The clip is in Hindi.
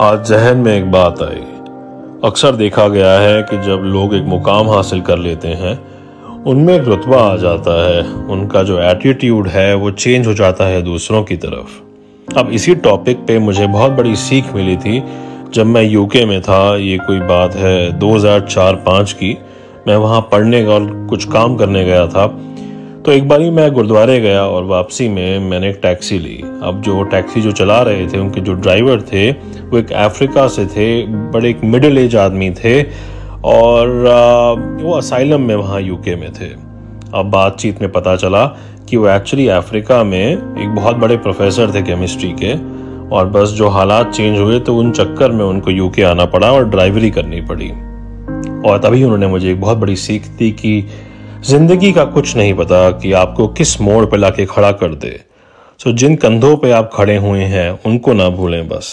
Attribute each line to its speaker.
Speaker 1: आज जहन में एक बात आई। अक्सर देखा गया है कि जब लोग एक मुकाम हासिल कर लेते हैं, उनमें एक रुतबा आ जाता है। उनका जो एटीट्यूड है, वो चेंज हो जाता है दूसरों की तरफ़। अब इसी टॉपिक पे मुझे बहुत बड़ी सीख मिली थी। जब मैं यूके में था, ये कोई बात है 2004-5 की, मैं वहाँ पढ़ने और कुछ काम करने गया था। तो एक बार ही मैं गुरुद्वारे गया और वापसी में मैंने एक टैक्सी ली। अब जो टैक्सी जो चला रहे थे, उनके जो ड्राइवर थे, वो एक अफ्रीका से थे, बड़े एक मिडिल एज आदमी थे और वो असाइलम में वहाँ यूके में थे। अब बातचीत में पता चला कि वो एक्चुअली अफ्रीका में एक बहुत बड़े प्रोफेसर थे केमिस्ट्री के और बस जो हालात चेंज हुए तो उन चक्कर में उनको यूके आना पड़ा और ड्राइवरी करनी पड़ी। और तभी उन्होंने मुझे एक बहुत बड़ी सीख दी कि ज़िंदगी का कुछ नहीं पता कि आपको किस मोड़ पर लाके खड़ा कर दे। सो जिन कंधों पे आप खड़े हुए हैं, उनको ना भूलें बस।